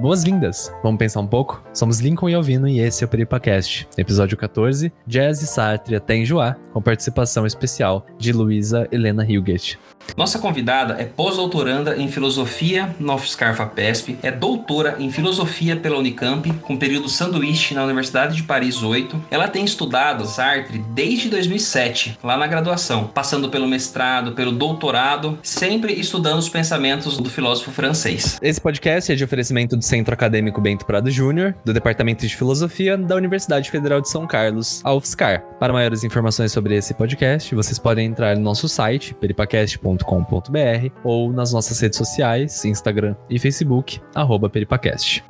Boas-vindas! Vamos pensar um pouco? Somos Lincoln e Alvino e esse é o PeripaCast, episódio 14, Jazz e Sartre até enjoar, com participação especial de Luísa Helena Hilgett. Nossa convidada é pós-doutoranda em filosofia na UFSCar FAPESP, é doutora em filosofia pela Unicamp, com período sanduíche na Universidade de Paris 8. Ela tem estudado Sartre desde 2007, lá na graduação, passando pelo mestrado, pelo doutorado, sempre estudando os pensamentos do filósofo francês. Esse podcast é de oferecimento do Centro Acadêmico Bento Prado Júnior, do Departamento de Filosofia da Universidade Federal de São Carlos, a UFSCar. Para maiores informações sobre esse podcast, vocês podem entrar no nosso site, peripacast.com peripacast.com.br ou nas nossas redes sociais, Instagram e Facebook, arroba peripacast.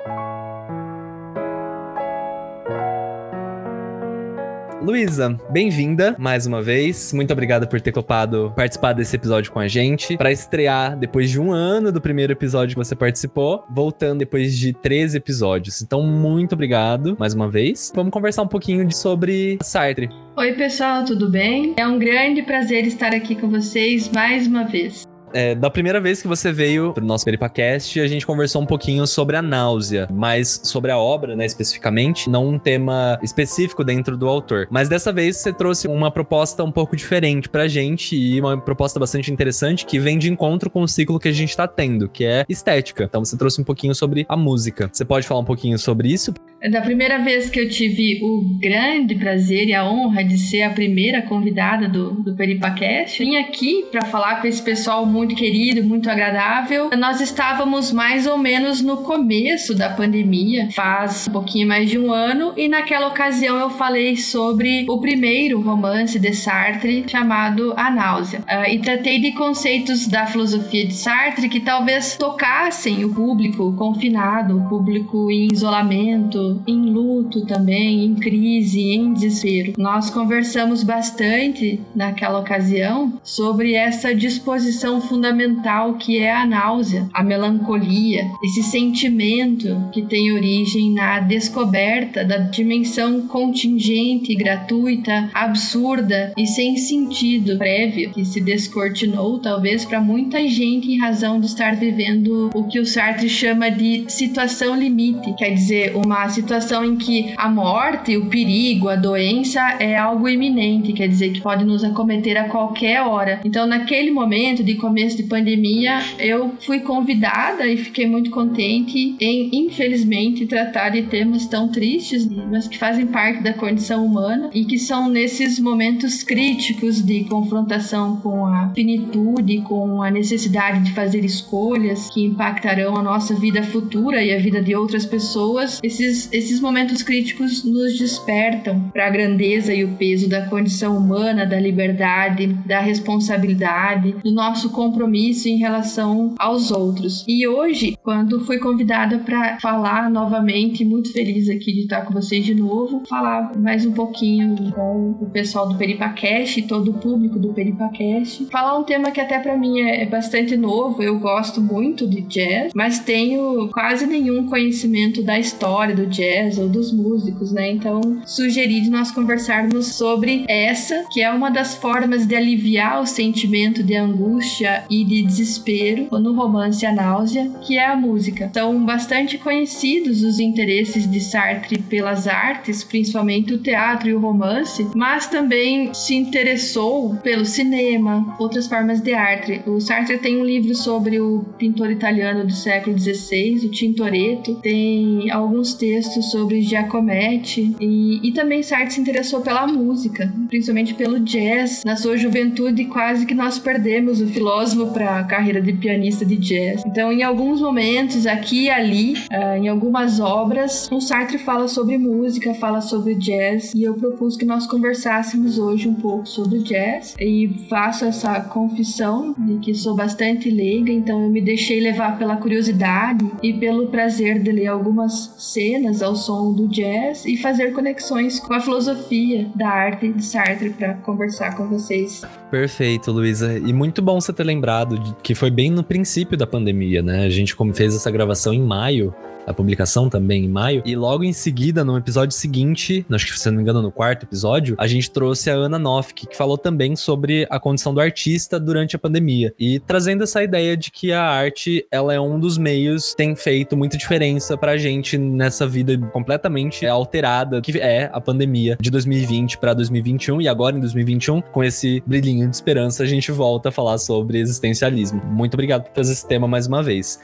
Luísa, bem-vinda mais uma vez. Muito obrigada por ter topado participar desse episódio com a gente. Para estrear depois de um ano do primeiro episódio que você participou, voltando depois de 13 episódios. Então, muito obrigado mais uma vez. Vamos conversar um pouquinho sobre Sartre. Oi, pessoal, tudo bem? É um grande prazer estar aqui com vocês mais uma vez. É, da primeira vez que você veio pro nosso Peripacast, a gente conversou um pouquinho sobre a náusea, mas sobre a obra, né, especificamente, não um tema específico dentro do autor. Mas dessa vez você trouxe uma proposta um pouco diferente pra gente e uma proposta bastante interessante que vem de encontro com o ciclo que a gente tá tendo, que é estética. Então você trouxe um pouquinho sobre a música. Você pode falar um pouquinho sobre isso? Da primeira vez que eu tive o grande prazer e a honra de ser a primeira convidada do, do Peripacast, vim aqui para falar com esse pessoal muito querido, muito agradável. Nós estávamos mais ou menos no começo da pandemia, faz um pouquinho mais de um ano, e naquela ocasião eu falei sobre o primeiro romance de Sartre chamado A Náusea. Uh, e tratei de conceitos da filosofia de Sartre que talvez tocassem o público confinado, o público em isolamento, em luto também, em crise, em desespero. Nós conversamos bastante naquela ocasião sobre essa disposição fundamental que é a náusea, a melancolia, esse sentimento que tem origem na descoberta da dimensão contingente, gratuita, absurda e sem sentido prévio que se descortinou talvez para muita gente em razão de estar vivendo o que o Sartre chama de situação limite, quer dizer, uma situação em que a morte, o perigo, a doença é algo iminente, quer dizer que pode nos acometer a qualquer hora. Então, naquele momento de começo de pandemia, eu fui convidada e fiquei muito contente em, infelizmente, tratar de temas tão tristes, mas que fazem parte da condição humana e que são nesses momentos críticos de confrontação com a finitude, com a necessidade de fazer escolhas que impactarão a nossa vida futura e a vida de outras pessoas. Esses, esses momentos críticos nos despertam para a grandeza e o peso da condição humana, da liberdade, da responsabilidade, do nosso compromisso em relação aos outros. E hoje, quando fui convidada para falar novamente, muito feliz aqui de estar com vocês de novo, falar mais um pouquinho com o pessoal do Peripacast todo o público do Peripacast, falar um tema que até para mim é, é bastante novo, eu gosto muito de jazz, mas tenho quase nenhum conhecimento da história do jazz ou dos músicos, né? Então, sugeri de nós conversarmos sobre essa, que é uma das formas de aliviar o sentimento de angústia e de desespero no romance A Náusea, que é a música. São bastante conhecidos os interesses de Sartre pelas artes, principalmente o teatro e o romance, mas também se interessou pelo cinema, outras formas de arte. O Sartre tem um livro sobre o pintor italiano do século XVI, o Tintoretto, tem alguns textos sobre Giacometti e, e também Sartre se interessou pela música, principalmente pelo jazz. Na sua juventude, quase que nós perdemos o filósofo para a carreira de pianista de jazz. Então, em alguns momentos, aqui e ali, uh, em algumas obras, o Sartre fala sobre música, fala sobre jazz, e eu propus que nós conversássemos hoje um pouco sobre jazz. E faço essa confissão de que sou bastante leiga, então eu me deixei levar pela curiosidade e pelo prazer de ler algumas cenas ao som do jazz e fazer conexões com a filosofia da arte de Sartre para conversar com vocês. Perfeito, Luísa. E muito bom você ter lembrado de que foi bem no princípio da pandemia, né? A gente como fez essa gravação em maio, a publicação também em maio. E logo em seguida, no episódio seguinte, acho que se não me engano, no quarto episódio, a gente trouxe a Ana Nofk, que falou também sobre a condição do artista durante a pandemia. E trazendo essa ideia de que a arte, ela é um dos meios tem feito muita diferença pra gente nessa vida completamente alterada, que é a pandemia de 2020 para 2021. E agora, em 2021, com esse brilhinho de esperança, a gente volta a falar sobre existencialismo. Muito obrigado por trazer esse tema mais uma vez.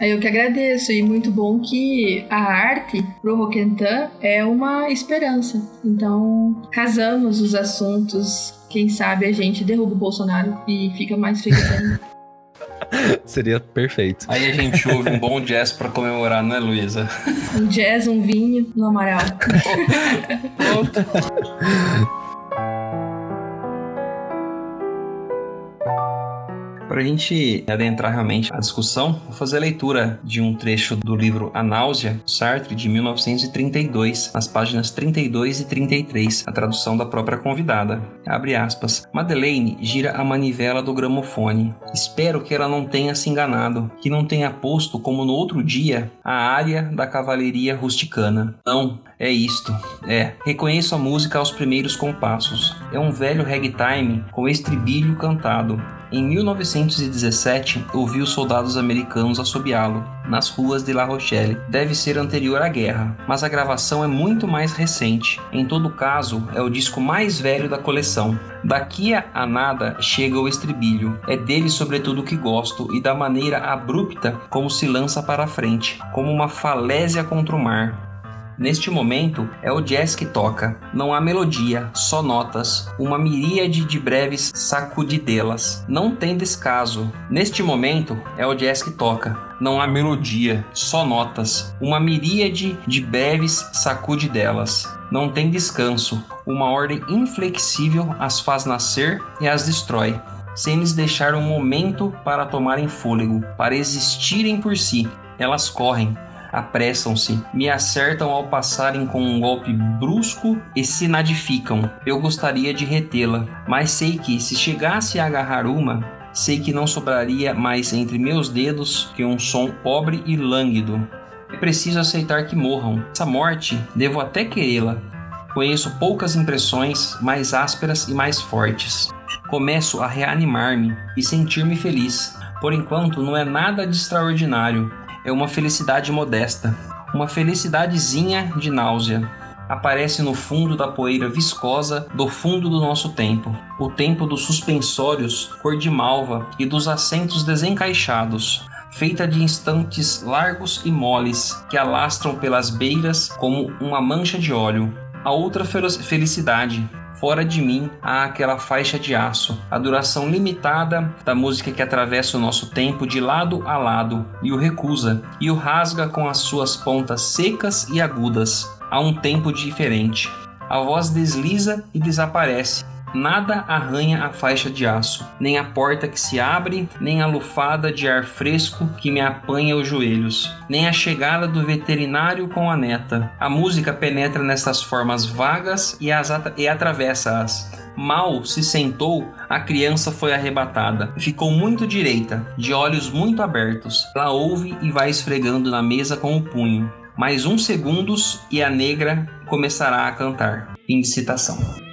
Eu que agradeço, e muito bom que a arte pro Roquentan é uma esperança. Então, casamos os assuntos. Quem sabe a gente derruba o Bolsonaro e fica mais feliz ainda. Seria perfeito. Aí a gente ouve um bom jazz pra comemorar, não é, Luísa? Um jazz, um vinho no Amaral. Pronto. Para a gente adentrar realmente a discussão, vou fazer a leitura de um trecho do livro A Náusea, Sartre, de 1932, nas páginas 32 e 33, a tradução da própria convidada. Abre aspas. Madeleine gira a manivela do gramofone. Espero que ela não tenha se enganado, que não tenha posto, como no outro dia, a área da cavalaria rusticana. Não, é isto. É, reconheço a música aos primeiros compassos. É um velho ragtime com estribilho cantado. Em 1917, ouvi os soldados americanos assobiá-lo nas ruas de La Rochelle. Deve ser anterior à guerra, mas a gravação é muito mais recente. Em todo caso, é o disco mais velho da coleção. Daqui a nada chega o estribilho. É dele sobretudo que gosto e da maneira abrupta como se lança para a frente, como uma falésia contra o mar. Neste momento, é o jazz que toca. Não há melodia, só notas, uma miríade de breves sacudidelas. Não tem descaso. Neste momento, é o jazz que toca. Não há melodia, só notas, uma miríade de breves sacudidelas. Não tem descanso. Uma ordem inflexível as faz nascer e as destrói sem lhes deixar um momento para tomarem fôlego, para existirem por si. Elas correm, apressam-se, me acertam ao passarem com um golpe brusco e se nadificam. Eu gostaria de retê-la, mas sei que se chegasse a agarrar uma, sei que não sobraria mais entre meus dedos que um som pobre e lânguido. É preciso aceitar que morram. Essa morte devo até querê-la. Conheço poucas impressões mais ásperas e mais fortes. Começo a reanimar-me e sentir-me feliz. Por enquanto, não é nada de extraordinário é uma felicidade modesta, uma felicidadezinha de náusea. Aparece no fundo da poeira viscosa do fundo do nosso tempo, o tempo dos suspensórios cor de malva e dos assentos desencaixados, feita de instantes largos e moles que alastram pelas beiras como uma mancha de óleo. A outra felicidade, Fora de mim há aquela faixa de aço, a duração limitada da música que atravessa o nosso tempo de lado a lado e o recusa, e o rasga com as suas pontas secas e agudas, a um tempo diferente. A voz desliza e desaparece, Nada arranha a faixa de aço, nem a porta que se abre, nem a lufada de ar fresco que me apanha os joelhos, nem a chegada do veterinário com a neta. A música penetra nessas formas vagas e, as at e atravessa-as. Mal se sentou, a criança foi arrebatada. Ficou muito direita, de olhos muito abertos. Ela ouve e vai esfregando na mesa com o punho. Mais uns segundos e a negra começará a cantar. Fim de citação.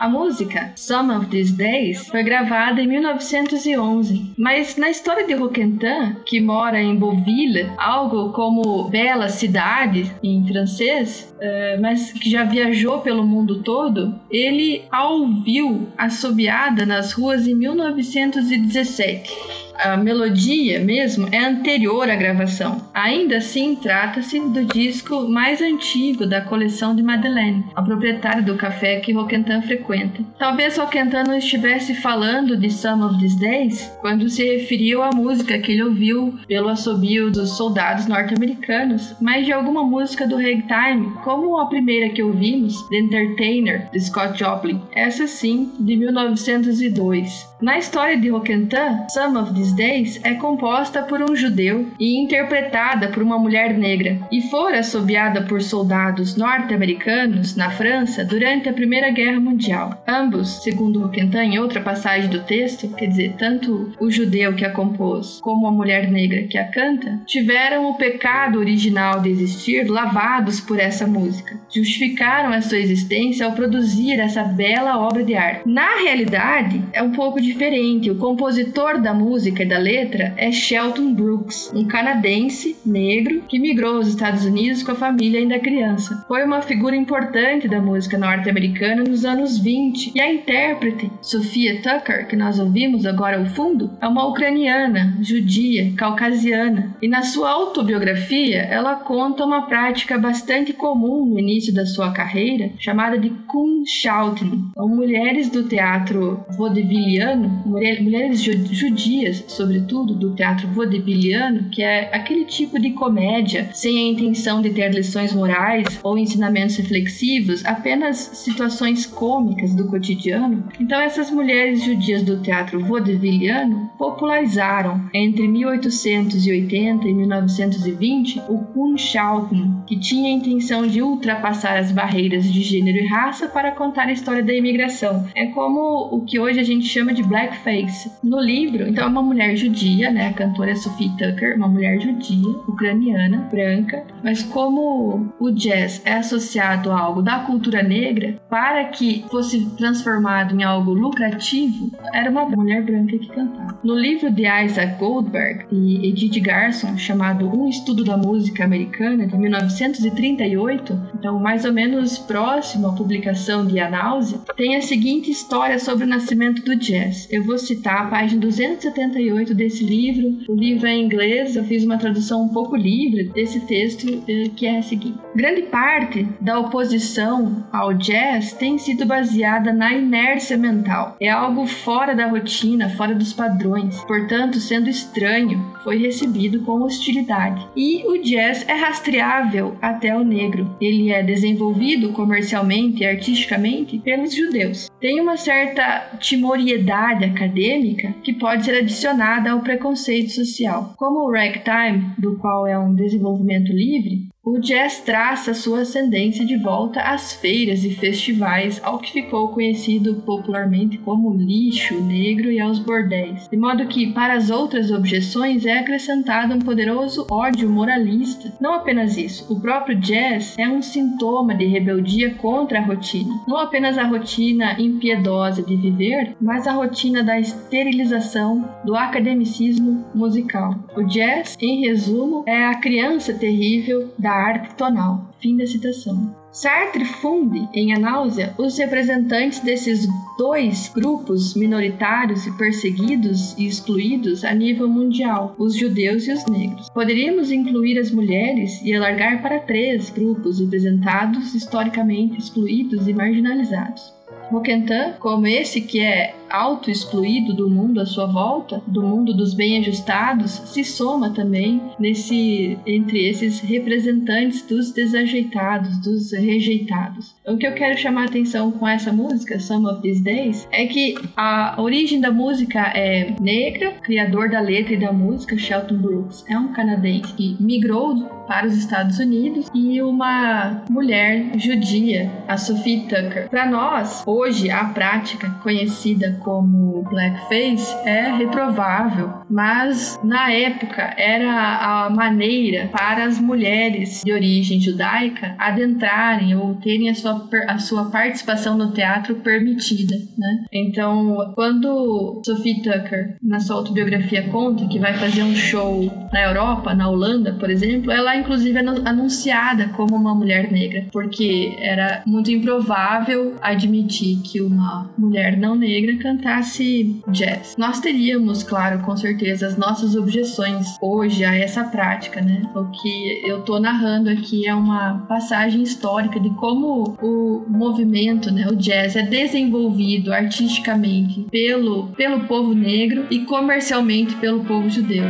A música Some of These Days foi gravada em 1911, mas na história de Roquentin, que mora em Beauville, algo como Bela Cidade em francês, uh, mas que já viajou pelo mundo todo, ele a ouviu assobiada nas ruas em 1917 a melodia mesmo é anterior à gravação. Ainda assim, trata-se do disco mais antigo da coleção de Madeleine, a proprietária do café que Roquentin frequenta. Talvez Roquentin não estivesse falando de Some of These Days quando se referiu à música que ele ouviu pelo assobio dos soldados norte-americanos, mas de alguma música do ragtime, como a primeira que ouvimos, The Entertainer, de Scott Joplin. Essa sim, de 1902. Na história de Roquentin, Some of These Days é composta por um judeu e interpretada por uma mulher negra, e fora assobiada por soldados norte-americanos na França durante a Primeira Guerra Mundial. Ambos, segundo Roquentin em outra passagem do texto, quer dizer, tanto o judeu que a compôs como a mulher negra que a canta, tiveram o pecado original de existir lavados por essa música. Justificaram a sua existência ao produzir essa bela obra de arte. Na realidade, é um pouco diferente. O compositor da música e da letra é Shelton Brooks, um canadense negro que migrou aos Estados Unidos com a família ainda criança. Foi uma figura importante da música norte-americana nos anos 20 e a intérprete, Sophia Tucker, que nós ouvimos agora ao fundo, é uma ucraniana, judia, caucasiana e na sua autobiografia ela conta uma prática bastante comum no início da sua carreira chamada de Kunstschauten, ou mulheres do teatro vaudevilliano, mulheres judias, sobretudo, do teatro vaudevilliano, que é aquele tipo de comédia sem a intenção de ter lições morais ou ensinamentos reflexivos, apenas situações cômicas do cotidiano. Então, essas mulheres judias do teatro vaudevilliano popularizaram entre 1880 e 1920 o Kunstschauten, que tinha a intenção de ultrapassar as barreiras de gênero e raça para contar a história da imigração. É como o que hoje a gente chama de blackface. No livro, então, é uma mulher judia, né, a cantora Sophie Tucker, uma mulher judia, ucraniana, branca, mas como o jazz é associado a algo da cultura negra, para que fosse transformado em algo lucrativo, era uma mulher branca que cantava. No livro de Isaac Goldberg e Edith Garson, chamado Um Estudo da Música Americana, de 1938, então mais ou menos próximo à publicação de A Náusea, tem a seguinte história sobre o nascimento do jazz. Eu vou citar a página 278 desse livro. O livro é em inglês, eu fiz uma tradução um pouco livre desse texto, eh, que é a seguinte: Grande parte da oposição ao jazz tem sido baseada na inércia mental. É algo fora da rotina, fora dos padrões. Portanto, sendo estranho, foi recebido com hostilidade. E o jazz é rastreável até o negro. Ele é desenvolvido comercialmente e artisticamente pelos judeus. Tem uma certa timoriedade acadêmica que pode ser adicionada ao preconceito social. Como o ragtime, do qual é um desenvolvimento livre, o jazz traça sua ascendência de volta às feiras e festivais, ao que ficou conhecido popularmente como lixo negro e aos bordéis. De modo que, para as outras objeções, é acrescentado um poderoso ódio moralista. Não apenas isso, o próprio jazz é um sintoma de rebeldia contra a rotina. Não apenas a rotina impiedosa de viver, mas a rotina da esterilização, do academicismo musical. O jazz, em resumo, é a criança terrível da arte tonal. Fim da citação. Sartre funde em A Náusea os representantes desses dois grupos minoritários e perseguidos e excluídos a nível mundial, os judeus e os negros. Poderíamos incluir as mulheres e alargar para três grupos representados historicamente excluídos e marginalizados. Roquentin, como esse que é auto-excluído do mundo à sua volta, do mundo dos bem-ajustados, se soma também nesse entre esses representantes dos desajeitados, dos rejeitados. O que eu quero chamar a atenção com essa música, Some of These Days, é que a origem da música é negra, criador da letra e da música, Shelton Brooks, é um canadense que migrou para os Estados Unidos e uma mulher judia, a Sophie Tucker. Para nós, hoje a prática conhecida como blackface é reprovável, mas na época era a maneira para as mulheres de origem judaica adentrarem ou terem a sua, a sua participação no teatro permitida, né? Então, quando Sophie Tucker, na sua autobiografia, conta que vai fazer um show na Europa, na Holanda, por exemplo, ela inclusive é anunciada como uma mulher negra, porque era muito improvável admitir que uma mulher não negra cantasse jazz. Nós teríamos, claro, com certeza, as nossas objeções hoje a essa prática, né? O que eu tô narrando aqui é uma passagem histórica de como o movimento, né, o jazz é desenvolvido artisticamente pelo, pelo povo negro e comercialmente pelo povo judeu.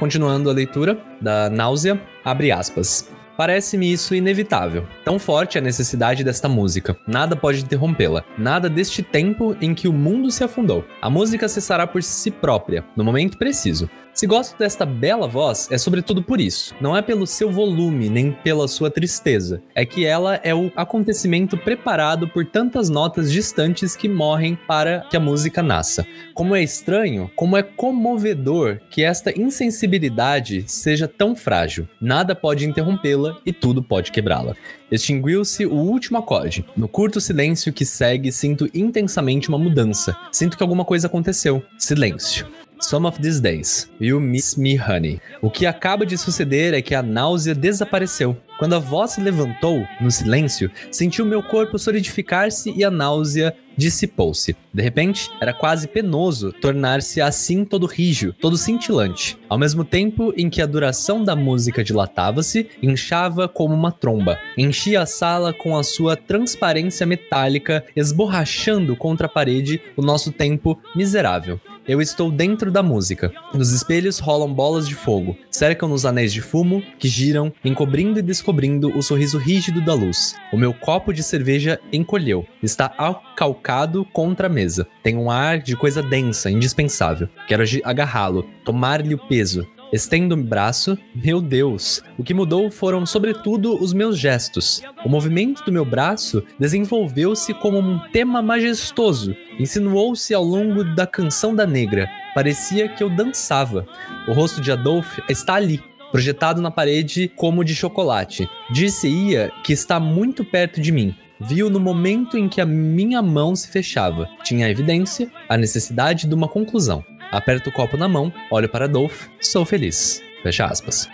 Continuando a leitura da Náusea, abre aspas. Parece-me isso inevitável. Tão forte é a necessidade desta música. Nada pode interrompê-la. Nada deste tempo em que o mundo se afundou. A música cessará por si própria, no momento preciso. Se gosto desta bela voz, é sobretudo por isso. Não é pelo seu volume, nem pela sua tristeza. É que ela é o acontecimento preparado por tantas notas distantes que morrem para que a música nasça. Como é estranho, como é comovedor que esta insensibilidade seja tão frágil. Nada pode interrompê-la e tudo pode quebrá-la. Extinguiu-se o último acorde. No curto silêncio que segue, sinto intensamente uma mudança. Sinto que alguma coisa aconteceu. Silêncio. Some of These Days, You Miss Me Honey. O que acaba de suceder é que a náusea desapareceu. Quando a voz se levantou, no silêncio, senti o meu corpo solidificar-se e a náusea dissipou-se. De repente, era quase penoso tornar-se assim todo rígido, todo cintilante, ao mesmo tempo em que a duração da música dilatava-se, inchava como uma tromba, enchia a sala com a sua transparência metálica, esborrachando contra a parede o nosso tempo miserável. Eu estou dentro da música. Nos espelhos rolam bolas de fogo, cercam-nos anéis de fumo que giram, encobrindo e descobrindo o sorriso rígido da luz. O meu copo de cerveja encolheu, está calcado contra a mesa. Tem um ar de coisa densa, indispensável. Quero agarrá-lo, tomar-lhe o peso, Estendo o braço, meu Deus. O que mudou foram, sobretudo, os meus gestos. O movimento do meu braço desenvolveu-se como um tema majestoso, insinuou-se ao longo da canção da negra. Parecia que eu dançava. O rosto de Adolf está ali, projetado na parede como de chocolate. Disse-ia que está muito perto de mim. Viu no momento em que a minha mão se fechava. Tinha a evidência, a necessidade de uma conclusão. Aperto o copo na mão, olho para Dolph, sou feliz. Fecha aspas.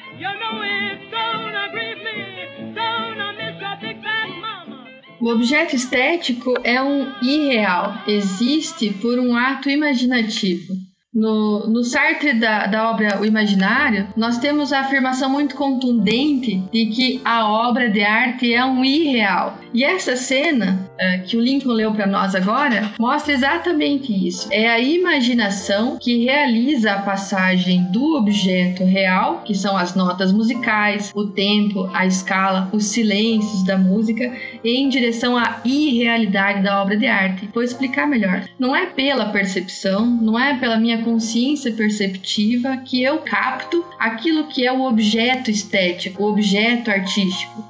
O objeto estético é um irreal, existe por um ato imaginativo. No, no Sartre da, da obra O Imaginário, nós temos a afirmação muito contundente de que a obra de arte é um irreal. E essa cena uh, que o Lincoln leu para nós agora mostra exatamente isso. É a imaginação que realiza a passagem do objeto real, que são as notas musicais, o tempo, a escala, os silêncios da música, em direção à irrealidade da obra de arte. Vou explicar melhor. Não é pela percepção, não é pela minha consciência perceptiva que eu capto aquilo que é o objeto estético, o objeto artístico.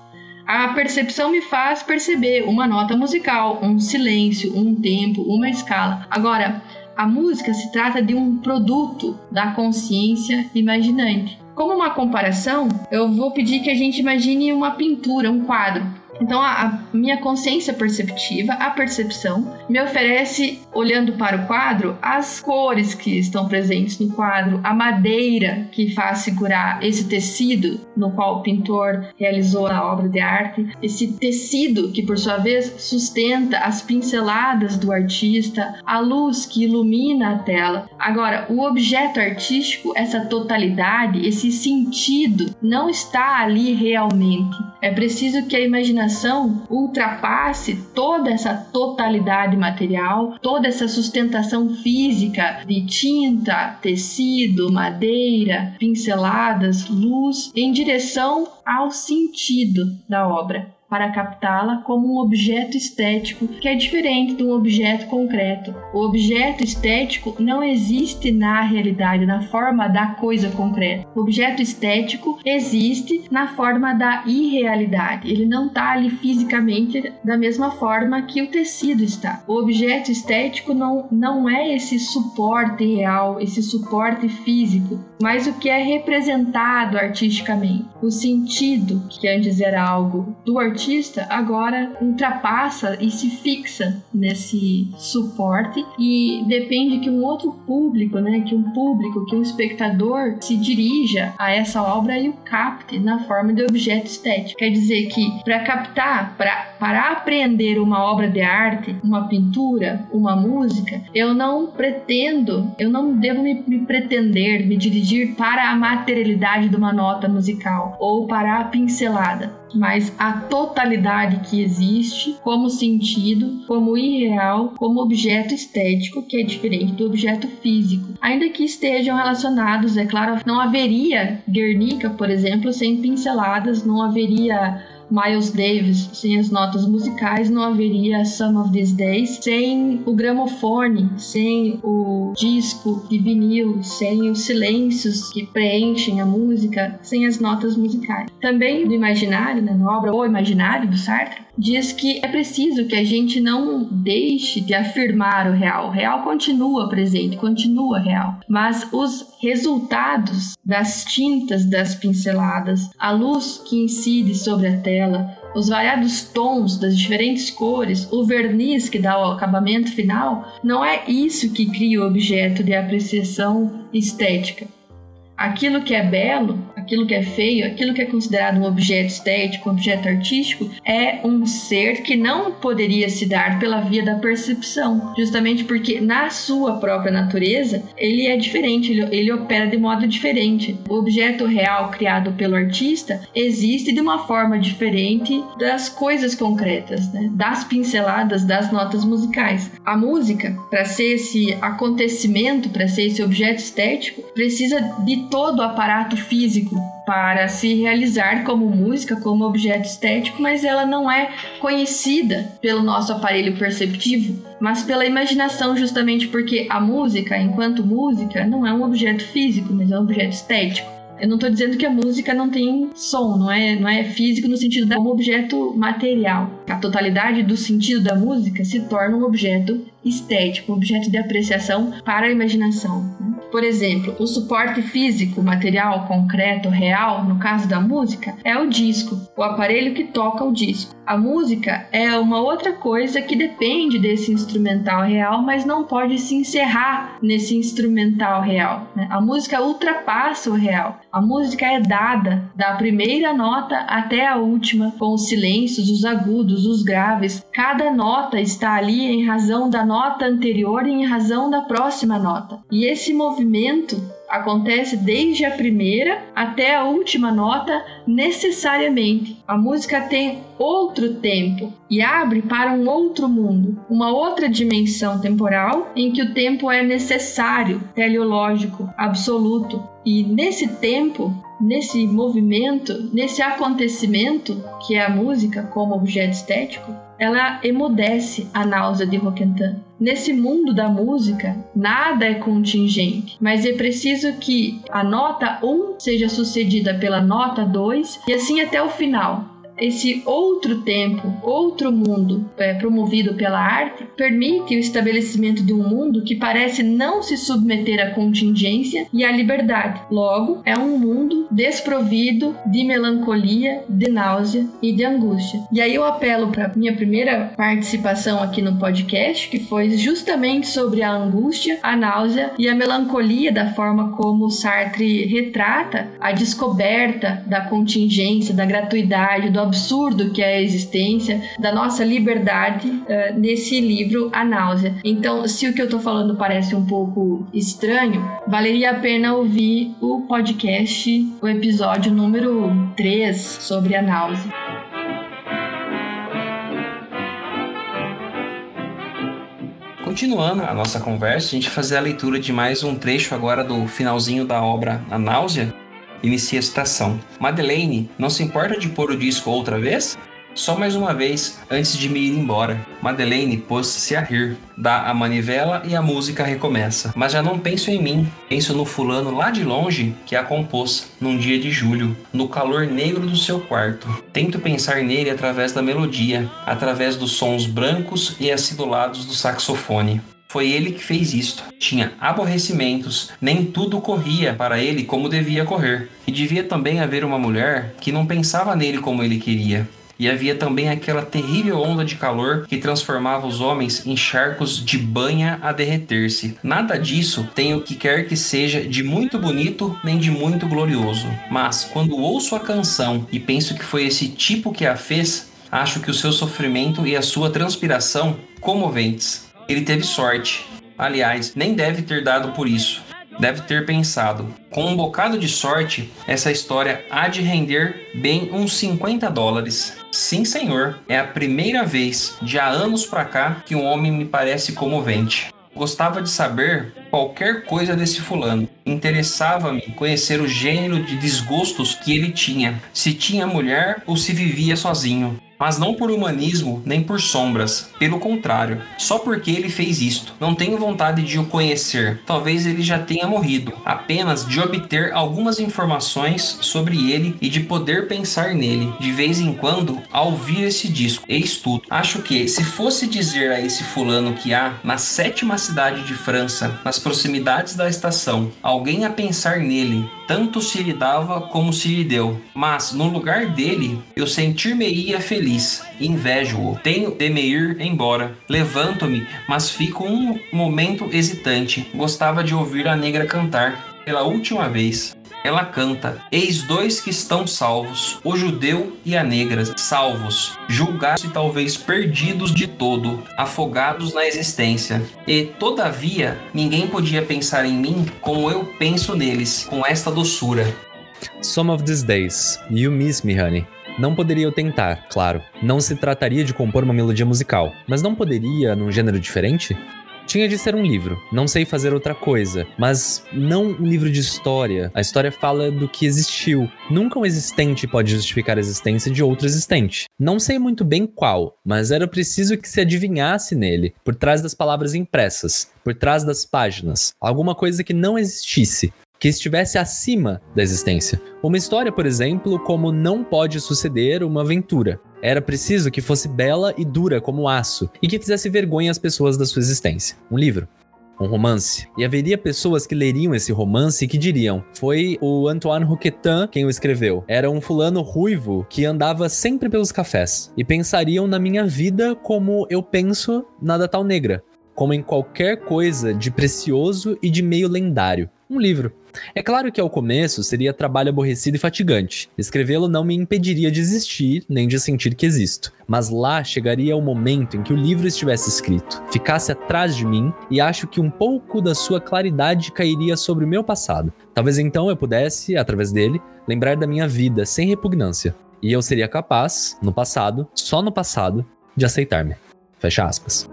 A percepção me faz perceber uma nota musical, um silêncio, um tempo, uma escala. Agora, a música se trata de um produto da consciência imaginante. Como uma comparação, eu vou pedir que a gente imagine uma pintura, um quadro. Então, a, a, minha consciência perceptiva, a percepção, me oferece, olhando para o quadro, as cores que estão presentes no quadro, a madeira que faz segurar esse tecido no qual o pintor realizou a obra de arte, esse tecido que, por sua vez, sustenta as pinceladas do artista, a luz que ilumina a tela. Agora, o objeto artístico, essa totalidade, esse sentido, não está ali realmente. É preciso que a imaginação ultrapasse toda essa totalidade material, toda essa sustentação física de tinta, tecido, madeira, pinceladas, luz, em direção ao sentido da obra para captá-la como um objeto estético que é diferente de um objeto concreto. O objeto estético não existe na realidade, na forma da coisa concreta. O objeto estético existe na forma da irrealidade. Ele não está ali fisicamente da mesma forma que o tecido está. O objeto estético não, não é esse suporte real, esse suporte físico, mas o que é representado artisticamente. O sentido, que antes era algo do artista, agora ultrapassa e se fixa nesse suporte e depende que um outro público, né, que um público, que um espectador se dirija a essa obra e o capte na forma de objeto estético. Quer dizer que para captar, para aprender uma obra de arte, uma pintura, uma música, eu não pretendo, eu não devo me, me pretender, me dirigir dirigir para a materialidade de uma nota musical ou para a pincelada, mas a totalidade que existe como sentido, como irreal, como objeto estético, que é diferente do objeto físico. Ainda que estejam relacionados, é claro, não haveria Guernica, por exemplo, sem pinceladas, não haveria Miles Davis, sem as notas musicais, não haveria Some of These Days, sem o gramofone, sem o disco de vinil, sem os silêncios que preenchem a música, sem as notas musicais. Também no imaginário, né, na obra O Imaginário do Sartre, diz que é preciso que a gente não deixe de afirmar o real. O real continua presente, continua real, mas os resultados das tintas das pinceladas, a luz que incide sobre a tela, os variados tons das diferentes cores, o verniz que dá o acabamento final, não é isso que cria o objeto de apreciação estética aquilo que é belo, aquilo que é feio, aquilo que é considerado um objeto estético, um objeto artístico, é um ser que não poderia se dar pela via da percepção, justamente porque na sua própria natureza ele é diferente, ele, ele opera de modo diferente. O objeto real criado pelo artista existe de uma forma diferente das coisas concretas, né? das pinceladas, das notas musicais. A música, para ser esse acontecimento, para ser esse objeto estético, precisa de todo o aparato físico para se realizar como música, como objeto estético, mas ela não é conhecida pelo nosso aparelho perceptivo, mas pela imaginação, justamente porque a música, enquanto música, não é um objeto físico, mas é um objeto estético. Eu não estou dizendo que a música não tem som, não é, não é físico no sentido de um objeto material. A totalidade do sentido da música se torna um objeto estético, objeto de apreciação para a imaginação. Né? Por exemplo, o suporte físico, material, concreto, real, no caso da música, é o disco, o aparelho que toca o disco. A música é uma outra coisa que depende desse instrumental real, mas não pode se encerrar nesse instrumental real. Né? A música ultrapassa o real. A música é dada da primeira nota até a última, com os silêncios, os agudos, os graves. Cada nota está ali em razão da nota anterior em razão da próxima nota. E esse movimento acontece desde a primeira até a última nota necessariamente. A música tem outro tempo e abre para um outro mundo, uma outra dimensão temporal em que o tempo é necessário, teleológico, absoluto. E nesse tempo, nesse movimento, nesse acontecimento que é a música como objeto estético, ela emudece a náusea de Roquentin. Nesse mundo da música, nada é contingente, mas é preciso que a nota 1 seja sucedida pela nota 2 e assim até o final esse outro tempo, outro mundo é, promovido pela arte, permite o estabelecimento de um mundo que parece não se submeter à contingência e à liberdade. Logo, é um mundo desprovido de melancolia, de náusea e de angústia. E aí eu apelo para minha primeira participação aqui no podcast, que foi justamente sobre a angústia, a náusea e a melancolia da forma como Sartre retrata a descoberta da contingência, da gratuidade, do absurdo que é a existência, da nossa liberdade uh, nesse livro A Náusea. Então, se o que eu tô falando parece um pouco estranho, valeria a pena ouvir o podcast, o episódio número 3 sobre a náusea. Continuando a nossa conversa, a gente fazer a leitura de mais um trecho agora do finalzinho da obra A Náusea, inicia a citação. Madeleine, não se importa de pôr o disco outra vez? Só mais uma vez, antes de me ir embora. Madeleine pôs-se a rir. Dá a manivela e a música recomeça. Mas já não penso em mim. Penso no fulano lá de longe que a compôs, num dia de julho, no calor negro do seu quarto. Tento pensar nele através da melodia, através dos sons brancos e acidulados do saxofone. Foi ele que fez isto. Tinha aborrecimentos, nem tudo corria para ele como devia correr. E devia também haver uma mulher que não pensava nele como ele queria. E havia também aquela terrível onda de calor que transformava os homens em charcos de banha a derreter-se. Nada disso tem o que quer que seja de muito bonito nem de muito glorioso. Mas quando ouço a canção e penso que foi esse tipo que a fez, acho que o seu sofrimento e a sua transpiração comoventes. Ele teve sorte. Aliás, nem deve ter dado por isso. deve ter pensado: com um bocado de sorte, essa história há de render bem uns 50 dólares. Sim, senhor, é a primeira vez de há anos pra cá que um homem me parece comovente. Gostava de saber qualquer coisa desse fulano. Interessava-me conhecer o gênero de desgostos que ele tinha, se tinha mulher ou se vivia sozinho mas não por humanismo nem por sombras. Pelo contrário, só porque ele fez isto. Não tenho vontade de o conhecer. Talvez ele já tenha morrido. Apenas de obter algumas informações sobre ele e de poder pensar nele de vez em quando ao ouvir esse disco. Eis tudo. Acho que se fosse dizer a esse fulano que há na sétima cidade de França, nas proximidades da estação, alguém a pensar nele, tanto se lhe dava como se lhe deu. Mas no lugar dele, eu sentir-me-ia feliz feliz, invejo-o. Tenho de me ir embora. Levanto-me, mas fico um momento hesitante. Gostava de ouvir a negra cantar pela última vez. Ela canta: Eis dois que estão salvos, o judeu e a negra, salvos, julgados e talvez perdidos de todo, afogados na existência. E, todavia, ninguém podia pensar em mim como eu penso neles, com esta doçura. Some of these days, you miss me, honey. Não poderia eu tentar, claro. Não se trataria de compor uma melodia musical, mas não poderia num gênero diferente? Tinha de ser um livro. Não sei fazer outra coisa, mas não um livro de história. A história fala do que existiu. Nunca um existente pode justificar a existência de outro existente. Não sei muito bem qual, mas era preciso que se adivinhasse nele, por trás das palavras impressas, por trás das páginas, alguma coisa que não existisse que estivesse acima da existência. Uma história, por exemplo, como não pode suceder uma aventura. Era preciso que fosse bela e dura como aço e que fizesse vergonha às pessoas da sua existência. Um livro. Um romance. E haveria pessoas que leriam esse romance e que diriam: Foi o Antoine Roquetin quem o escreveu. Era um fulano ruivo que andava sempre pelos cafés. E pensariam na minha vida como eu penso na da tal negra. Como em qualquer coisa de precioso e de meio lendário. Um livro. É claro que ao começo seria trabalho aborrecido e fatigante. Escrevê-lo não me impediria de existir, nem de sentir que existo. Mas lá chegaria o momento em que o livro estivesse escrito, ficasse atrás de mim e acho que um pouco da sua claridade cairia sobre o meu passado. Talvez então eu pudesse, através dele, lembrar da minha vida sem repugnância. E eu seria capaz, no passado, só no passado, de aceitar-me. Fecha aspas.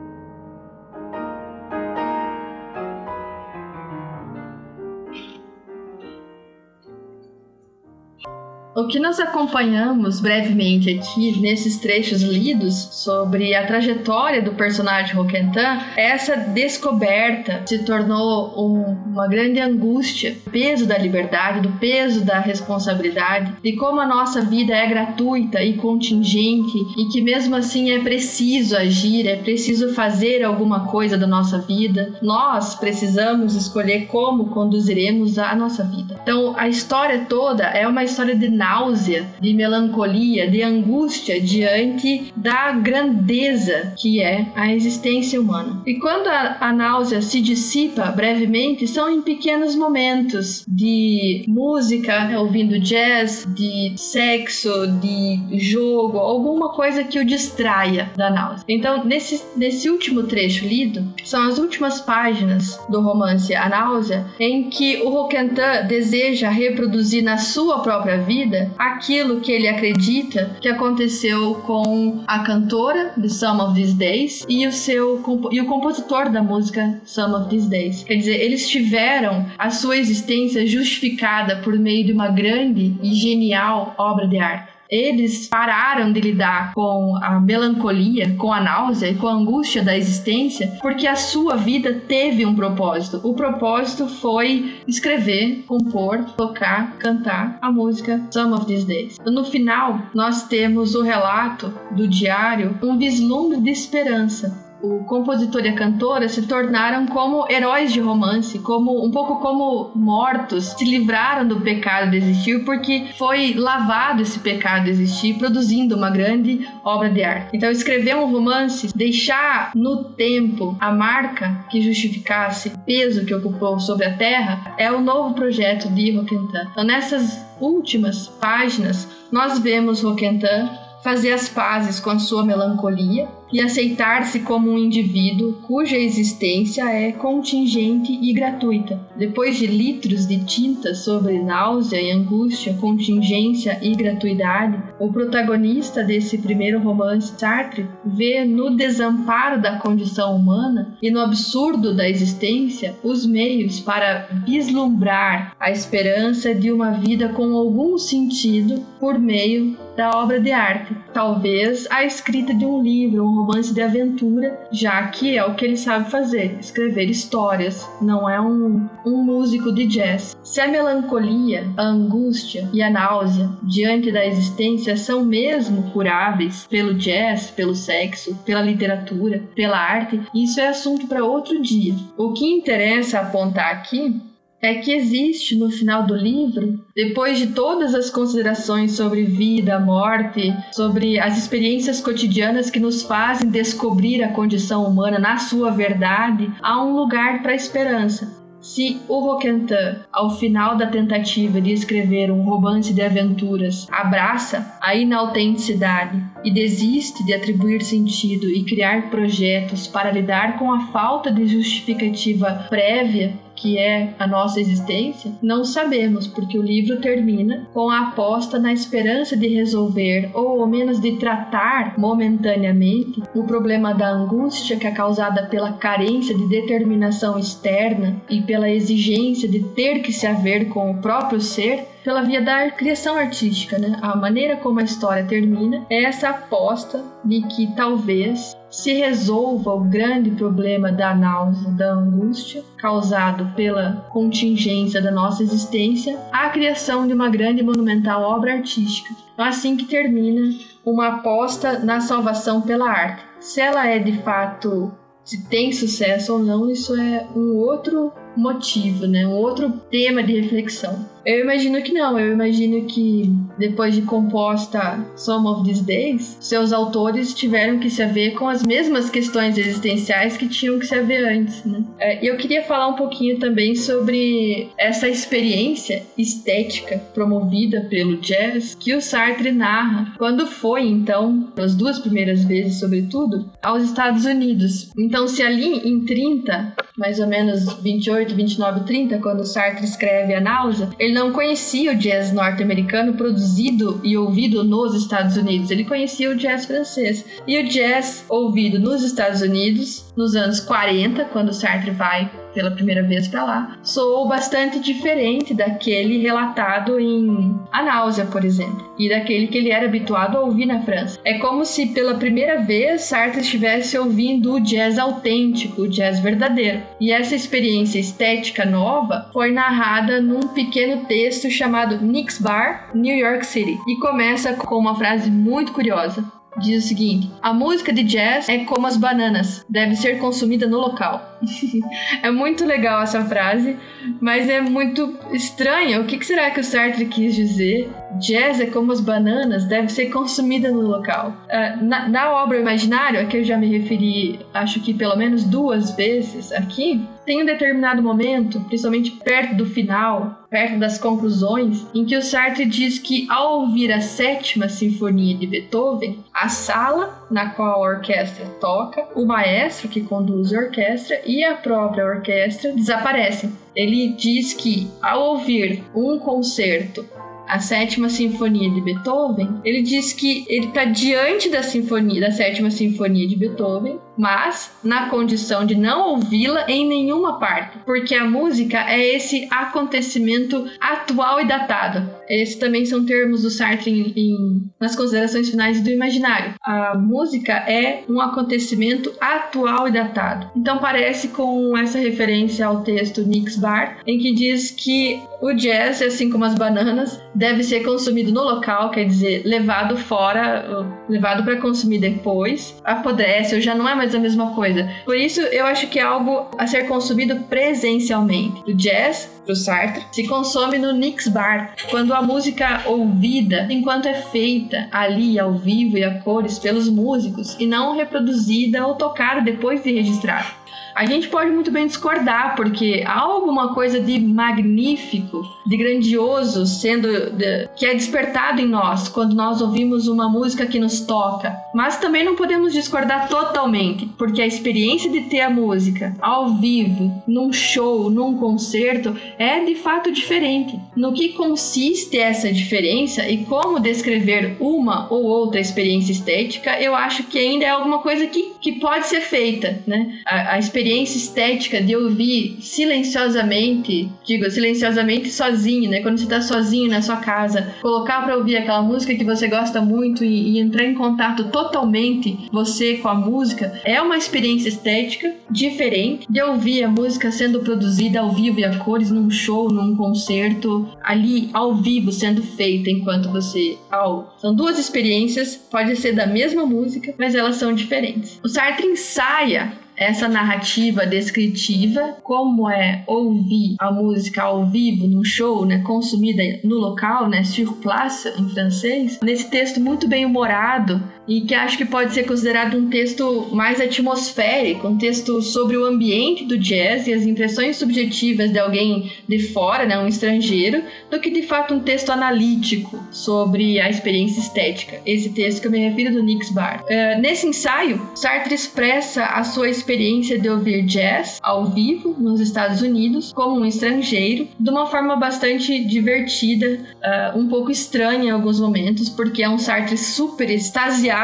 O que nós acompanhamos brevemente aqui nesses trechos lidos sobre a trajetória do personagem Roquentin, essa descoberta se tornou um, uma grande angústia, do peso da liberdade, do peso da responsabilidade, de como a nossa vida é gratuita e contingente e que mesmo assim é preciso agir, é preciso fazer alguma coisa da nossa vida. Nós precisamos escolher como conduziremos a nossa vida. Então, a história toda é uma história de náusea, de melancolia, de angústia diante da grandeza que é a existência humana. E quando a, a náusea se dissipa brevemente, são em pequenos momentos de música, ouvindo jazz, de sexo, de jogo, alguma coisa que o distraia da náusea. Então, nesse, nesse último trecho lido, são as últimas páginas do romance A Náusea, em que o Roquentin deseja reproduzir na sua própria vida vida aquilo que ele acredita que aconteceu com a cantora de Some of These Days e o seu e o compositor da música Some of These Days. Quer dizer, eles tiveram a sua existência justificada por meio de uma grande e genial obra de arte. Eles pararam de lidar com a melancolia, com a náusea e com a angústia da existência, porque a sua vida teve um propósito. O propósito foi escrever, compor, tocar, cantar a música Some of These Days. No final, nós temos o relato do diário, um vislumbre de esperança o compositor e a cantora se tornaram como heróis de romance, como um pouco como mortos, se livraram do pecado de existir porque foi lavado esse pecado de existir, produzindo uma grande obra de arte. Então, escrever um romance, deixar no tempo a marca que justificasse o peso que ocupou sobre a terra, é o novo projeto de Roquentin. Então, nessas últimas páginas, nós vemos Roquentin fazer as pazes com a sua melancolia e aceitar-se como um indivíduo cuja existência é contingente e gratuita. Depois de litros de tinta sobre náusea e angústia, contingência e gratuidade, o protagonista desse primeiro romance, Sartre, vê no desamparo da condição humana e no absurdo da existência os meios para vislumbrar a esperança de uma vida com algum sentido por meio da obra de arte. Talvez a escrita de um livro, um romance de aventura, já que é o que ele sabe fazer, escrever histórias, não é um, um músico de jazz. Se a melancolia, a angústia e a náusea diante da existência são mesmo curáveis pelo jazz, pelo sexo, pela literatura, pela arte, isso é assunto para outro dia. O que interessa apontar aqui é que existe no final do livro, depois de todas as considerações sobre vida, morte, sobre as experiências cotidianas que nos fazem descobrir a condição humana na sua verdade, há um lugar para a esperança. Se o Roquentin, ao final da tentativa de escrever um romance de aventuras, abraça a inautenticidade e desiste de atribuir sentido e criar projetos para lidar com a falta de justificativa prévia que é a nossa existência, não sabemos, porque o livro termina com a aposta na esperança de resolver, ou ao menos de tratar momentaneamente, o problema da angústia que é causada pela carência de determinação externa e pela exigência de ter que se haver com o próprio ser pela via da criação artística, né? A maneira como a história termina é essa aposta de que talvez se resolva o grande problema da náusea, da angústia causado pela contingência da nossa existência, a criação de uma grande e monumental obra artística. Assim que termina uma aposta na salvação pela arte. Se ela é de fato se tem sucesso ou não, isso é um outro motivo, né? Um outro tema de reflexão. Eu imagino que não, eu imagino que depois de composta Some of These Days, seus autores tiveram que se haver com as mesmas questões existenciais que tinham que se haver antes, né? É, eu queria falar um pouquinho também sobre essa experiência estética promovida pelo jazz que o Sartre narra quando foi, então, as duas primeiras vezes, sobretudo, aos Estados Unidos. Então, se ali em 30, mais ou menos 28, 29, 30, quando Sartre escreve A Náusea, ele não conhecia o jazz norte-americano produzido e ouvido nos Estados Unidos, ele conhecia o jazz francês. E o jazz ouvido nos Estados Unidos, nos anos 40, quando Sartre vai pela primeira vez para lá, soou bastante diferente daquele relatado em A Náusea, por exemplo, e daquele que ele era habituado a ouvir na França. É como se pela primeira vez Sartre estivesse ouvindo o jazz autêntico, o jazz verdadeiro. E essa experiência estética nova foi narrada num pequeno texto chamado Nick's Bar, New York City, e começa com uma frase muito curiosa diz o seguinte: A música de jazz é como as bananas, deve ser consumida no local. é muito legal essa frase, mas é muito estranha. O que será que o Sartre quis dizer? Jazz é como as bananas, deve ser consumida no local. Uh, na, na obra Imaginário, a que eu já me referi, acho que pelo menos duas vezes aqui, tem um determinado momento, principalmente perto do final, perto das conclusões, em que o Sartre diz que ao ouvir a sétima sinfonia de Beethoven, a sala na qual a orquestra toca, o maestro que conduz a orquestra e a própria orquestra desaparecem. Ele diz que ao ouvir um concerto a sétima sinfonia de Beethoven, ele diz que ele está diante da sinfonia, da sétima sinfonia de Beethoven, mas na condição de não ouvi-la em nenhuma parte, porque a música é esse acontecimento atual e datado. Esses também são termos do Sartre em, em, nas considerações finais do imaginário. A música é um acontecimento atual e datado. Então parece com essa referência ao texto Nick's Bar, em que diz que o jazz, assim como as bananas, deve ser consumido no local, quer dizer, levado fora, levado para consumir depois, apodrece ou já não é mais a mesma coisa. Por isso, eu acho que é algo a ser consumido presencialmente. O jazz, pro Sartre, se consome no Nix Bar, quando a música ouvida, enquanto é feita ali ao vivo e a cores pelos músicos e não reproduzida ou tocada depois de registrar. A gente pode muito bem discordar, porque há alguma coisa de magnífico, de grandioso sendo de, que é despertado em nós quando nós ouvimos uma música que nos toca. Mas também não podemos discordar totalmente, porque a experiência de ter a música ao vivo, num show, num concerto, é de fato diferente. No que consiste essa diferença e como descrever uma ou outra experiência estética, eu acho que ainda é alguma coisa que, que pode ser feita, né? A, a experiência experiência estética de ouvir silenciosamente, digo, silenciosamente sozinho, né? Quando você tá sozinho na sua casa, colocar para ouvir aquela música que você gosta muito e, e, entrar em contato totalmente você com a música, é uma experiência estética diferente de ouvir a música sendo produzida ao vivo e a cores num show, num concerto, ali ao vivo sendo feita enquanto você ao. São duas experiências, pode ser da mesma música, mas elas são diferentes. O Sartre ensaia essa narrativa descritiva, como é ouvir a música ao vivo num show, né, consumida no local, né, sur place em francês, nesse texto muito bem humorado e que acho que pode ser considerado um texto mais atmosférico, um texto sobre o ambiente do jazz e as impressões subjetivas de alguém de fora, né, um estrangeiro, do que de fato um texto analítico sobre a experiência estética. Esse texto que eu me refiro do Nix Bar. Uh, nesse ensaio, Sartre expressa a sua experiência de ouvir jazz ao vivo nos Estados Unidos como um estrangeiro, de uma forma bastante divertida, uh, um pouco estranha em alguns momentos, porque é um Sartre super extasiado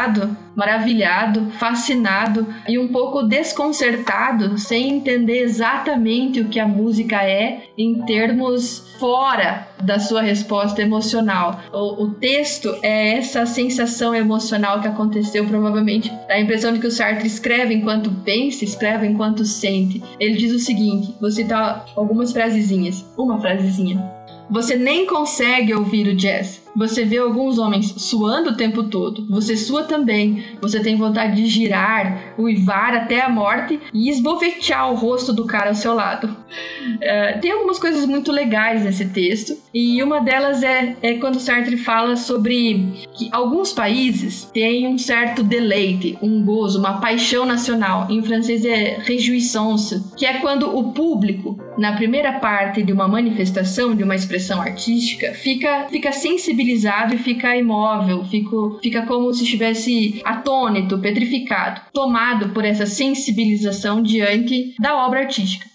maravilhado, fascinado e um pouco desconcertado, sem entender exatamente o que a música é em termos fora da sua resposta emocional. O, o texto é essa sensação emocional que aconteceu, provavelmente. A impressão de que o Sartre escreve enquanto pensa, escreve enquanto sente. Ele diz o seguinte: vou citar algumas frasezinhas. Uma frasezinha. Você nem consegue ouvir o jazz. Você vê alguns homens suando o tempo todo. Você sua também. Você tem vontade de girar, uivar até a morte e esbofetear o rosto do cara ao seu lado. Uh, tem algumas coisas muito legais nesse texto. E uma delas é, é quando Sartre fala sobre que alguns países têm um certo deleite, um gozo, uma paixão nacional. Em francês é réjouissance, que é quando o público, na primeira parte de uma manifestação, de uma expressão artística, fica, fica sensibilizado e fica imóvel, fico, fica como se estivesse atônito, petrificado, tomado por essa sensibilização diante da obra artística.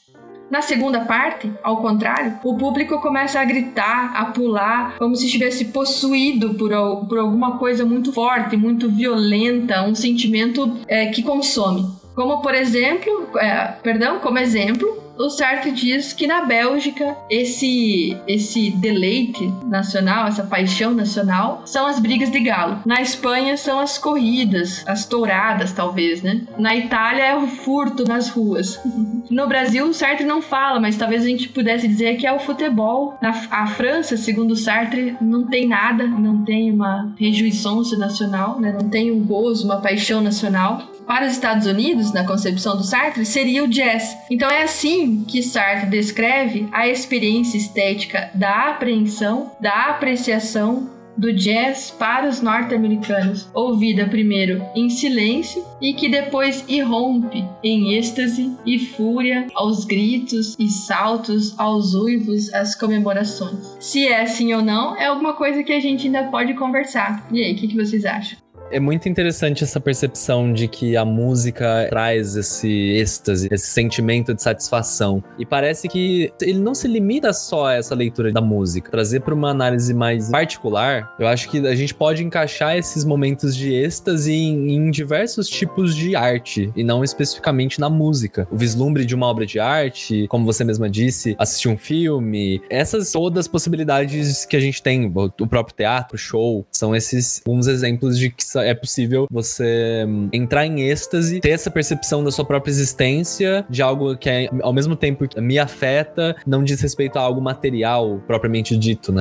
Na segunda parte, ao contrário, o público começa a gritar, a pular, como se estivesse possuído por, por alguma coisa muito forte, muito violenta, um sentimento é, que consome. Como, por exemplo, é, perdão, como exemplo, o Sartre diz que na Bélgica esse esse deleite nacional, essa paixão nacional, são as brigas de galo. Na Espanha são as corridas, as touradas, talvez, né? Na Itália é o furto nas ruas. No Brasil, o Sartre não fala, mas talvez a gente pudesse dizer que é o futebol. Na a França, segundo o Sartre, não tem nada, não tem uma rejuiçância nacional, né? não tem um gozo, uma paixão nacional para os Estados Unidos, na concepção do Sartre, seria o jazz. Então é assim que Sartre descreve a experiência estética da apreensão, da apreciação do jazz para os norte-americanos, ouvida primeiro em silêncio e que depois irrompe em êxtase e fúria aos gritos e saltos, aos uivos, às comemorações. Se é sim ou não, é alguma coisa que a gente ainda pode conversar. E aí, o que, que vocês acham? É muito interessante essa percepção de que a música traz esse êxtase, esse sentimento de satisfação. E parece que ele não se limita só a essa leitura da música. Trazer para uma análise mais particular, eu acho que a gente pode encaixar esses momentos de êxtase em, em diversos tipos de arte, e não especificamente na música. O vislumbre de uma obra de arte, como você mesma disse, assistir um filme, essas todas as possibilidades que a gente tem, o próprio teatro, show, são esses alguns exemplos de que é possível você hum, entrar em êxtase, ter essa percepção da sua própria existência, de algo que é, ao mesmo tempo me afeta, não diz respeito a algo material propriamente dito, né?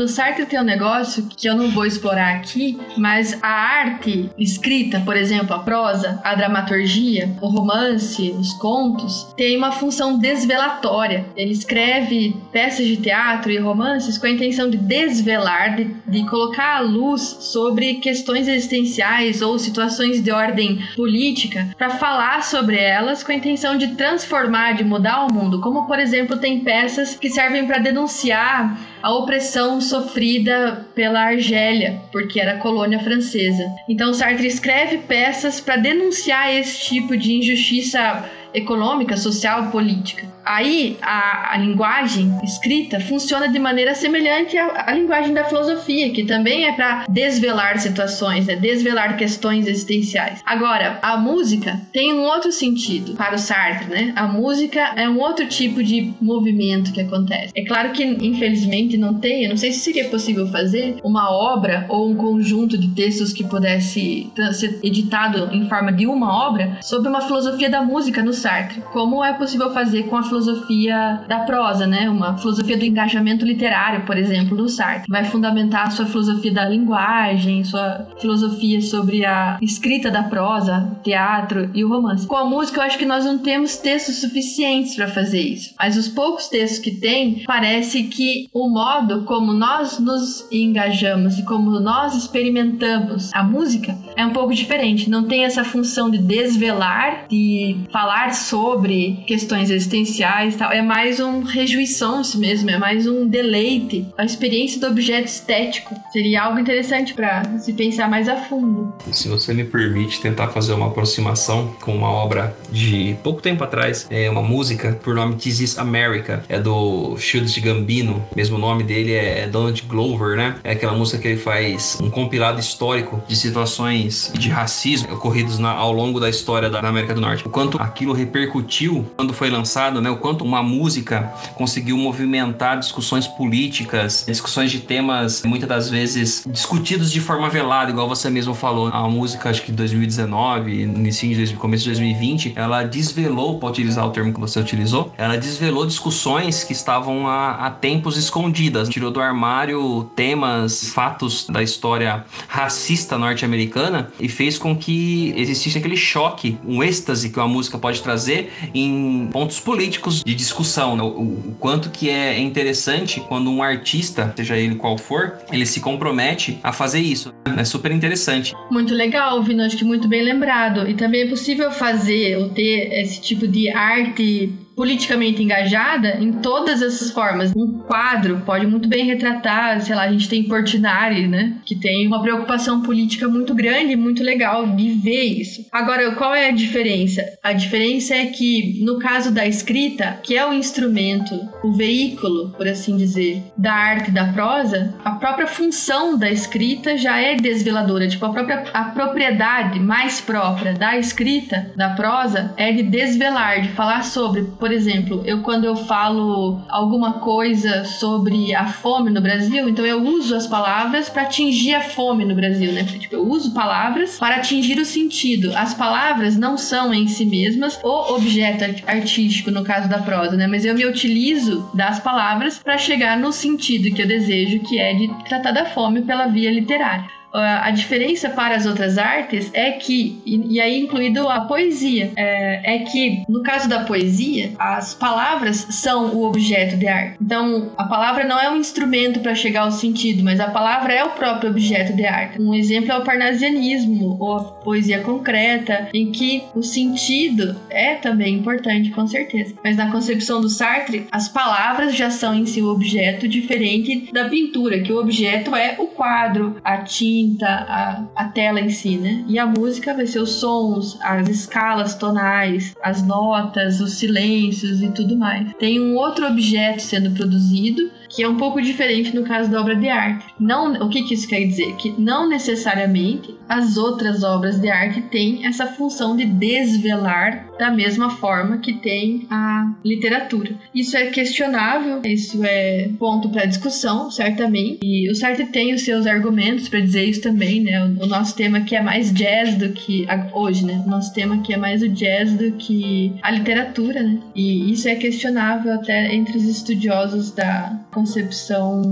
No Sartre tem um negócio que eu não vou explorar aqui, mas a arte escrita, por exemplo, a prosa, a dramaturgia, o romance, os contos, tem uma função desvelatória. Ele escreve peças de teatro e romances com a intenção de desvelar, de, de colocar a luz sobre questões existenciais ou situações de ordem política para falar sobre elas com a intenção de transformar, de mudar o mundo. Como, por exemplo, tem peças que servem para denunciar a opressão sofrida pela Argélia, porque era colônia francesa. Então Sartre escreve peças para denunciar esse tipo de injustiça econômica, social, política. Aí a, a, linguagem escrita funciona de maneira semelhante à, à linguagem da filosofia, que também é para desvelar situações, né? desvelar questões existenciais. Agora, a música tem um outro sentido para o Sartre, né? A música é um outro tipo de movimento que acontece. É claro que, infelizmente, não tem, eu não sei se seria possível fazer uma obra ou um conjunto de textos que pudesse ser editado em forma de uma obra sobre uma filosofia da música no Sartre, como é possível fazer com a filosofia da prosa, né? Uma filosofia do engajamento literário, por exemplo, do Sartre. Vai fundamentar a sua filosofia da linguagem, sua filosofia sobre a escrita da prosa, teatro e o romance. Com a música, eu acho que nós não temos textos suficientes para fazer isso. Mas os poucos textos que tem, parece que o modo como nós nos engajamos e como nós experimentamos a música é um pouco diferente. Não tem essa função de desvelar, de falar sobre questões existenciais tal. É mais um rejuição isso mesmo, é mais um deleite. A experiência do objeto estético seria algo interessante para se pensar mais a fundo. Se você me permite tentar fazer uma aproximação com uma obra de pouco tempo atrás, é uma música por nome This Is America, é do Shields Gambino, mesmo nome dele é Donald Glover, né? É aquela música que ele faz um compilado histórico de situações de racismo ocorridos na, ao longo da história da América do Norte. O quanto aquilo repercutiu quando foi lançado, né? O quanto uma música conseguiu movimentar discussões políticas, discussões de temas muitas das vezes discutidos de forma velada, igual você mesmo falou. A música, acho que 2019, início de começo de 2020, ela desvelou, para utilizar o termo que você utilizou, ela desvelou discussões que estavam há, há tempos escondidas. Tirou do armário temas, fatos da história racista norte-americana e fez com que existisse aquele choque, um êxtase que uma música pode trazer em pontos políticos de discussão. Né? O, o, quanto que é interessante quando um artista, seja ele qual for, ele se compromete a fazer isso. É super interessante. Muito legal, Vino, acho que muito bem lembrado. E também é possível fazer ou ter esse tipo de arte politicamente engajada em todas essas formas. Um quadro pode muito bem retratar, sei lá, a gente tem Portinari, né? Que tem uma preocupação política muito grande e muito legal de ver isso. Agora, qual é a diferença? A diferença é que, no caso da escrita, que é o instrumento, o veículo, por assim dizer, da arte da prosa, a própria função da escrita já é desveladora. Tipo, a própria a propriedade mais própria da escrita, da prosa, é de desvelar, de falar sobre, por por exemplo, eu quando eu falo alguma coisa sobre a fome no Brasil, então eu uso as palavras para atingir a fome no Brasil, né? Tipo, eu uso palavras para atingir o sentido. As palavras não são em si mesmas o objeto artístico no caso da prosa, né? Mas eu me utilizo das palavras para chegar no sentido que eu desejo, que é de tratar da fome pela via literária. Ah, a diferença para as outras artes é que, e, aí incluído a poesia, é, é, que no caso da poesia, as palavras são o objeto de arte. Então, a palavra não é um instrumento para chegar ao sentido, mas a palavra é o próprio objeto de arte. Um exemplo é o parnasianismo, ou a poesia concreta, em que o sentido é também importante, com certeza. Mas na concepção do Sartre, as palavras já são em si o objeto, diferente da pintura, que o objeto é o quadro, a tinta tinta, a, a tela em si, né? E a música vai ser os sons, as escalas tonais, as notas, os silêncios e tudo mais. Tem um outro objeto sendo produzido que é um pouco diferente no caso da obra de arte. Não, o que, que isso quer dizer? Que não necessariamente as outras obras de arte têm essa função de desvelar da mesma forma que tem a literatura. Isso é questionável, isso é ponto para discussão, certamente. E o Sartre tem os seus argumentos para dizer isso também, né? O, nosso tema aqui é mais jazz do que hoje, né? O nosso tema aqui é mais o jazz do que a literatura, né? E isso é questionável até entre os estudiosos da concepção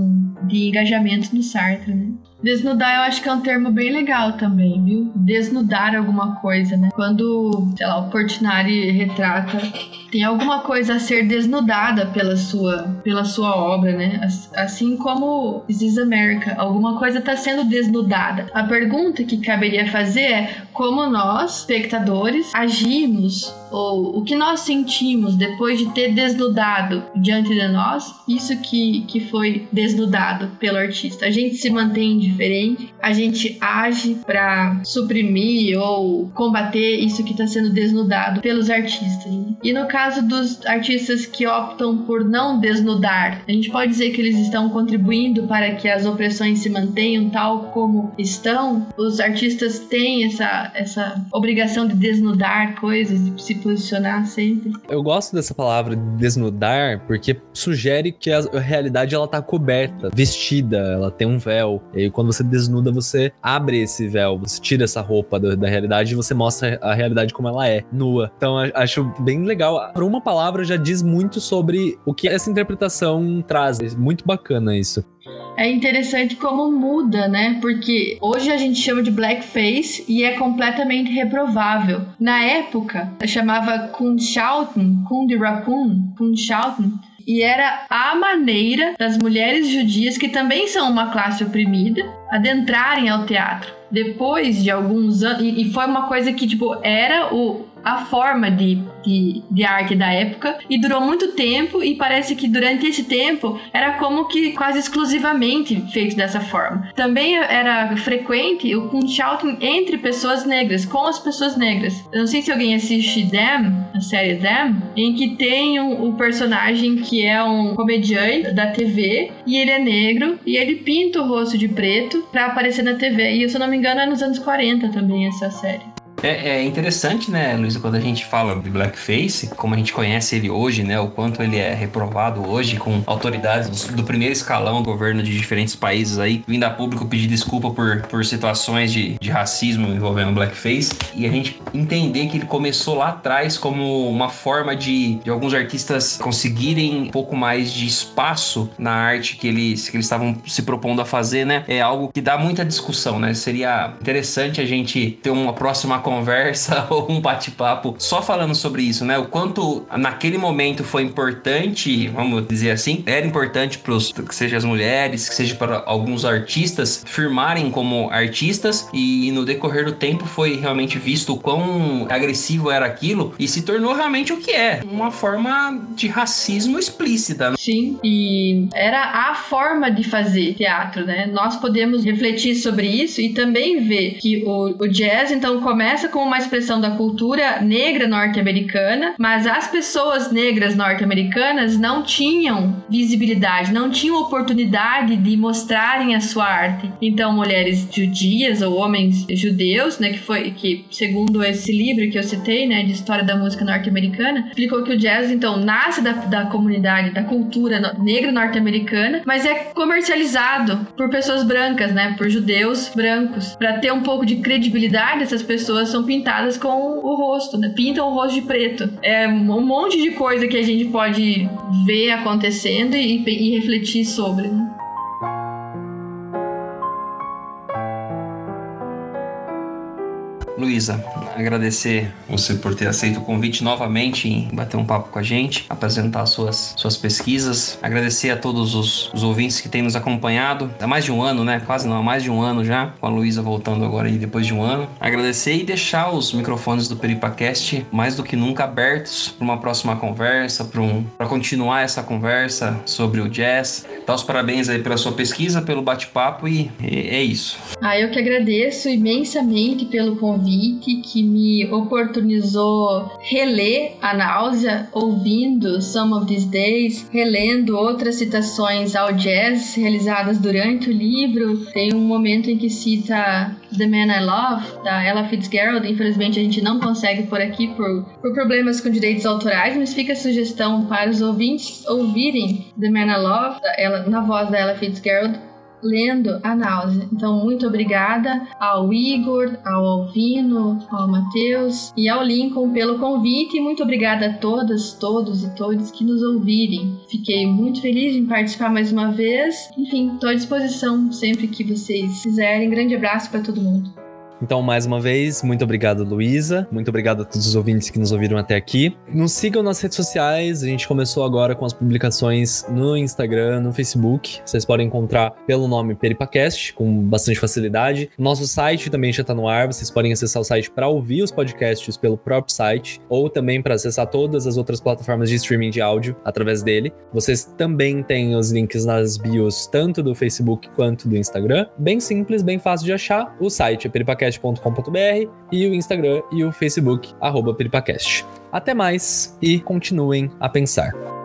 de engajamento no Sartre, né? Desnudar eu acho que é um termo bem legal também, viu? Desnudar alguma coisa, né? Quando, sei lá, o Portinari retrata, tem alguma coisa a ser desnudada pela sua, pela sua obra, né? Assim como This is America, alguma coisa está sendo desnudada. A pergunta que caberia fazer é como nós, espectadores, agimos ou o que nós sentimos depois de ter desnudado diante de nós isso que, que foi desnudado pelo artista. A gente se mantém diferente, a gente age para suprimir ou combater isso que está sendo desnudado pelos artistas. Né? E no caso dos artistas que optam por não desnudar, a gente pode dizer que eles estão contribuindo para que as opressões se mantenham tal como estão. Os artistas têm essa, essa obrigação de desnudar coisas, de se posicionar sempre. Eu gosto dessa palavra desnudar porque sugere que a realidade ela tá coberta, vestida, ela tem um véu. E quando você desnuda, você abre esse véu, você tira essa roupa da, da realidade e você mostra a realidade como ela é, nua. Então acho bem legal. Por uma palavra já diz muito sobre o que essa interpretação traz. É muito bacana isso é interessante como muda, né? Porque hoje a gente chama de blackface e é completamente reprovável. Na época, chamava Kunschauten, Kundi Raccoon, Kunschauten, e era a maneira das mulheres judias, que também são uma classe oprimida, adentrarem ao teatro. Depois de alguns anos, e, foi uma coisa que, tipo, era o, a forma de, de, de, arte da época e durou muito tempo e parece que durante esse tempo era como que quase exclusivamente feito dessa forma. Também era frequente o kunshouting entre pessoas negras, com as pessoas negras. Eu não sei se alguém assiste Them, a série Them, em que tem um, um personagem que é um comediante da TV e ele é negro e ele pinta o rosto de preto para aparecer na TV. E se eu não me engano é nos anos 40 também essa série. É, é, interessante, né, Luísa, quando a gente fala de blackface, como a gente conhece ele hoje, né, o quanto ele é reprovado hoje com autoridades do, do primeiro escalão governo de diferentes países aí, vindo a público pedir desculpa por, por situações de, de racismo envolvendo blackface, e a gente entender que ele começou lá atrás como uma forma de, de alguns artistas conseguirem um pouco mais de espaço na arte que eles que eles estavam se propondo a fazer, né, é algo que dá muita discussão, né, seria interessante a gente ter uma próxima conversa ou um bate-papo só falando sobre isso, né? O quanto naquele momento foi importante, vamos dizer assim, era importante para que seja as mulheres, que seja para alguns artistas firmarem como artistas e no decorrer do tempo foi realmente visto o quão agressivo era aquilo e se tornou realmente o que é, uma forma de racismo explícita. Né? Sim, e era a forma de fazer teatro, né? Nós podemos refletir sobre isso e também ver que o, o jazz então começa começa como uma expressão da cultura negra norte-americana, mas as pessoas negras norte-americanas não tinham visibilidade, não tinham oportunidade de mostrarem a sua arte. Então, mulheres judias ou homens judeus, né, que foi que segundo esse livro que eu citei, né, de história da música norte-americana, explicou que o jazz então nasce da, da comunidade, da cultura negra norte-americana, mas é comercializado por pessoas brancas, né, por judeus brancos, para ter um pouco de credibilidade essas pessoas são pintadas com o rosto, né? Pintam o rosto de preto. É um monte de coisa que a gente pode ver acontecendo e, e refletir sobre, né? Luísa, agradecer você por ter aceito o convite novamente em bater um papo com a gente, apresentar suas, suas pesquisas. Agradecer a todos os, os ouvintes que têm nos acompanhado. Há mais de um ano, né? Quase não, há mais de um ano já, com a Luísa voltando agora aí depois de um ano. Agradecer e deixar os microfones do Peripacast mais do que nunca abertos para uma próxima conversa, para um, continuar essa conversa sobre o jazz. Dar os parabéns aí pela sua pesquisa, pelo bate-papo e, e é isso. Ah, eu que agradeço imensamente pelo convite que me oportunizou reler a náusea, ouvindo Some of These Days, relendo outras citações ao jazz realizadas durante o livro. Tem um momento em que cita The Man I Love, da Ella Fitzgerald. Infelizmente a gente não consegue por aqui por, por problemas com direitos autorais, mas fica a sugestão para os ouvintes ouvirem The Man I Love, da Ella, na voz da Ella Fitzgerald lendo a náusea. Então, muito obrigada ao Igor, ao Alvino, ao Matheus e ao Lincoln pelo convite e muito obrigada a todas, todos e todos que nos ouvirem. Fiquei muito feliz em participar mais uma vez. Enfim, estou à disposição sempre que vocês quiserem. Grande abraço para todo mundo. Então, mais uma vez, muito obrigado, Luísa. Muito obrigado a todos os ouvintes que nos ouviram até aqui. Nos sigam nas redes sociais. A gente começou agora com as publicações no Instagram, no Facebook. Vocês podem encontrar pelo nome Peripacast, com bastante facilidade. Nosso site também já está no ar. Vocês podem acessar o site para ouvir os podcasts pelo próprio site, ou também para acessar todas as outras plataformas de streaming de áudio através dele. Vocês também têm os links nas bios, tanto do Facebook quanto do Instagram. Bem simples, bem fácil de achar. O site é peripacast peripacast.com.br e o Instagram e o Facebook, arroba peripacast. Até mais e continuem a pensar.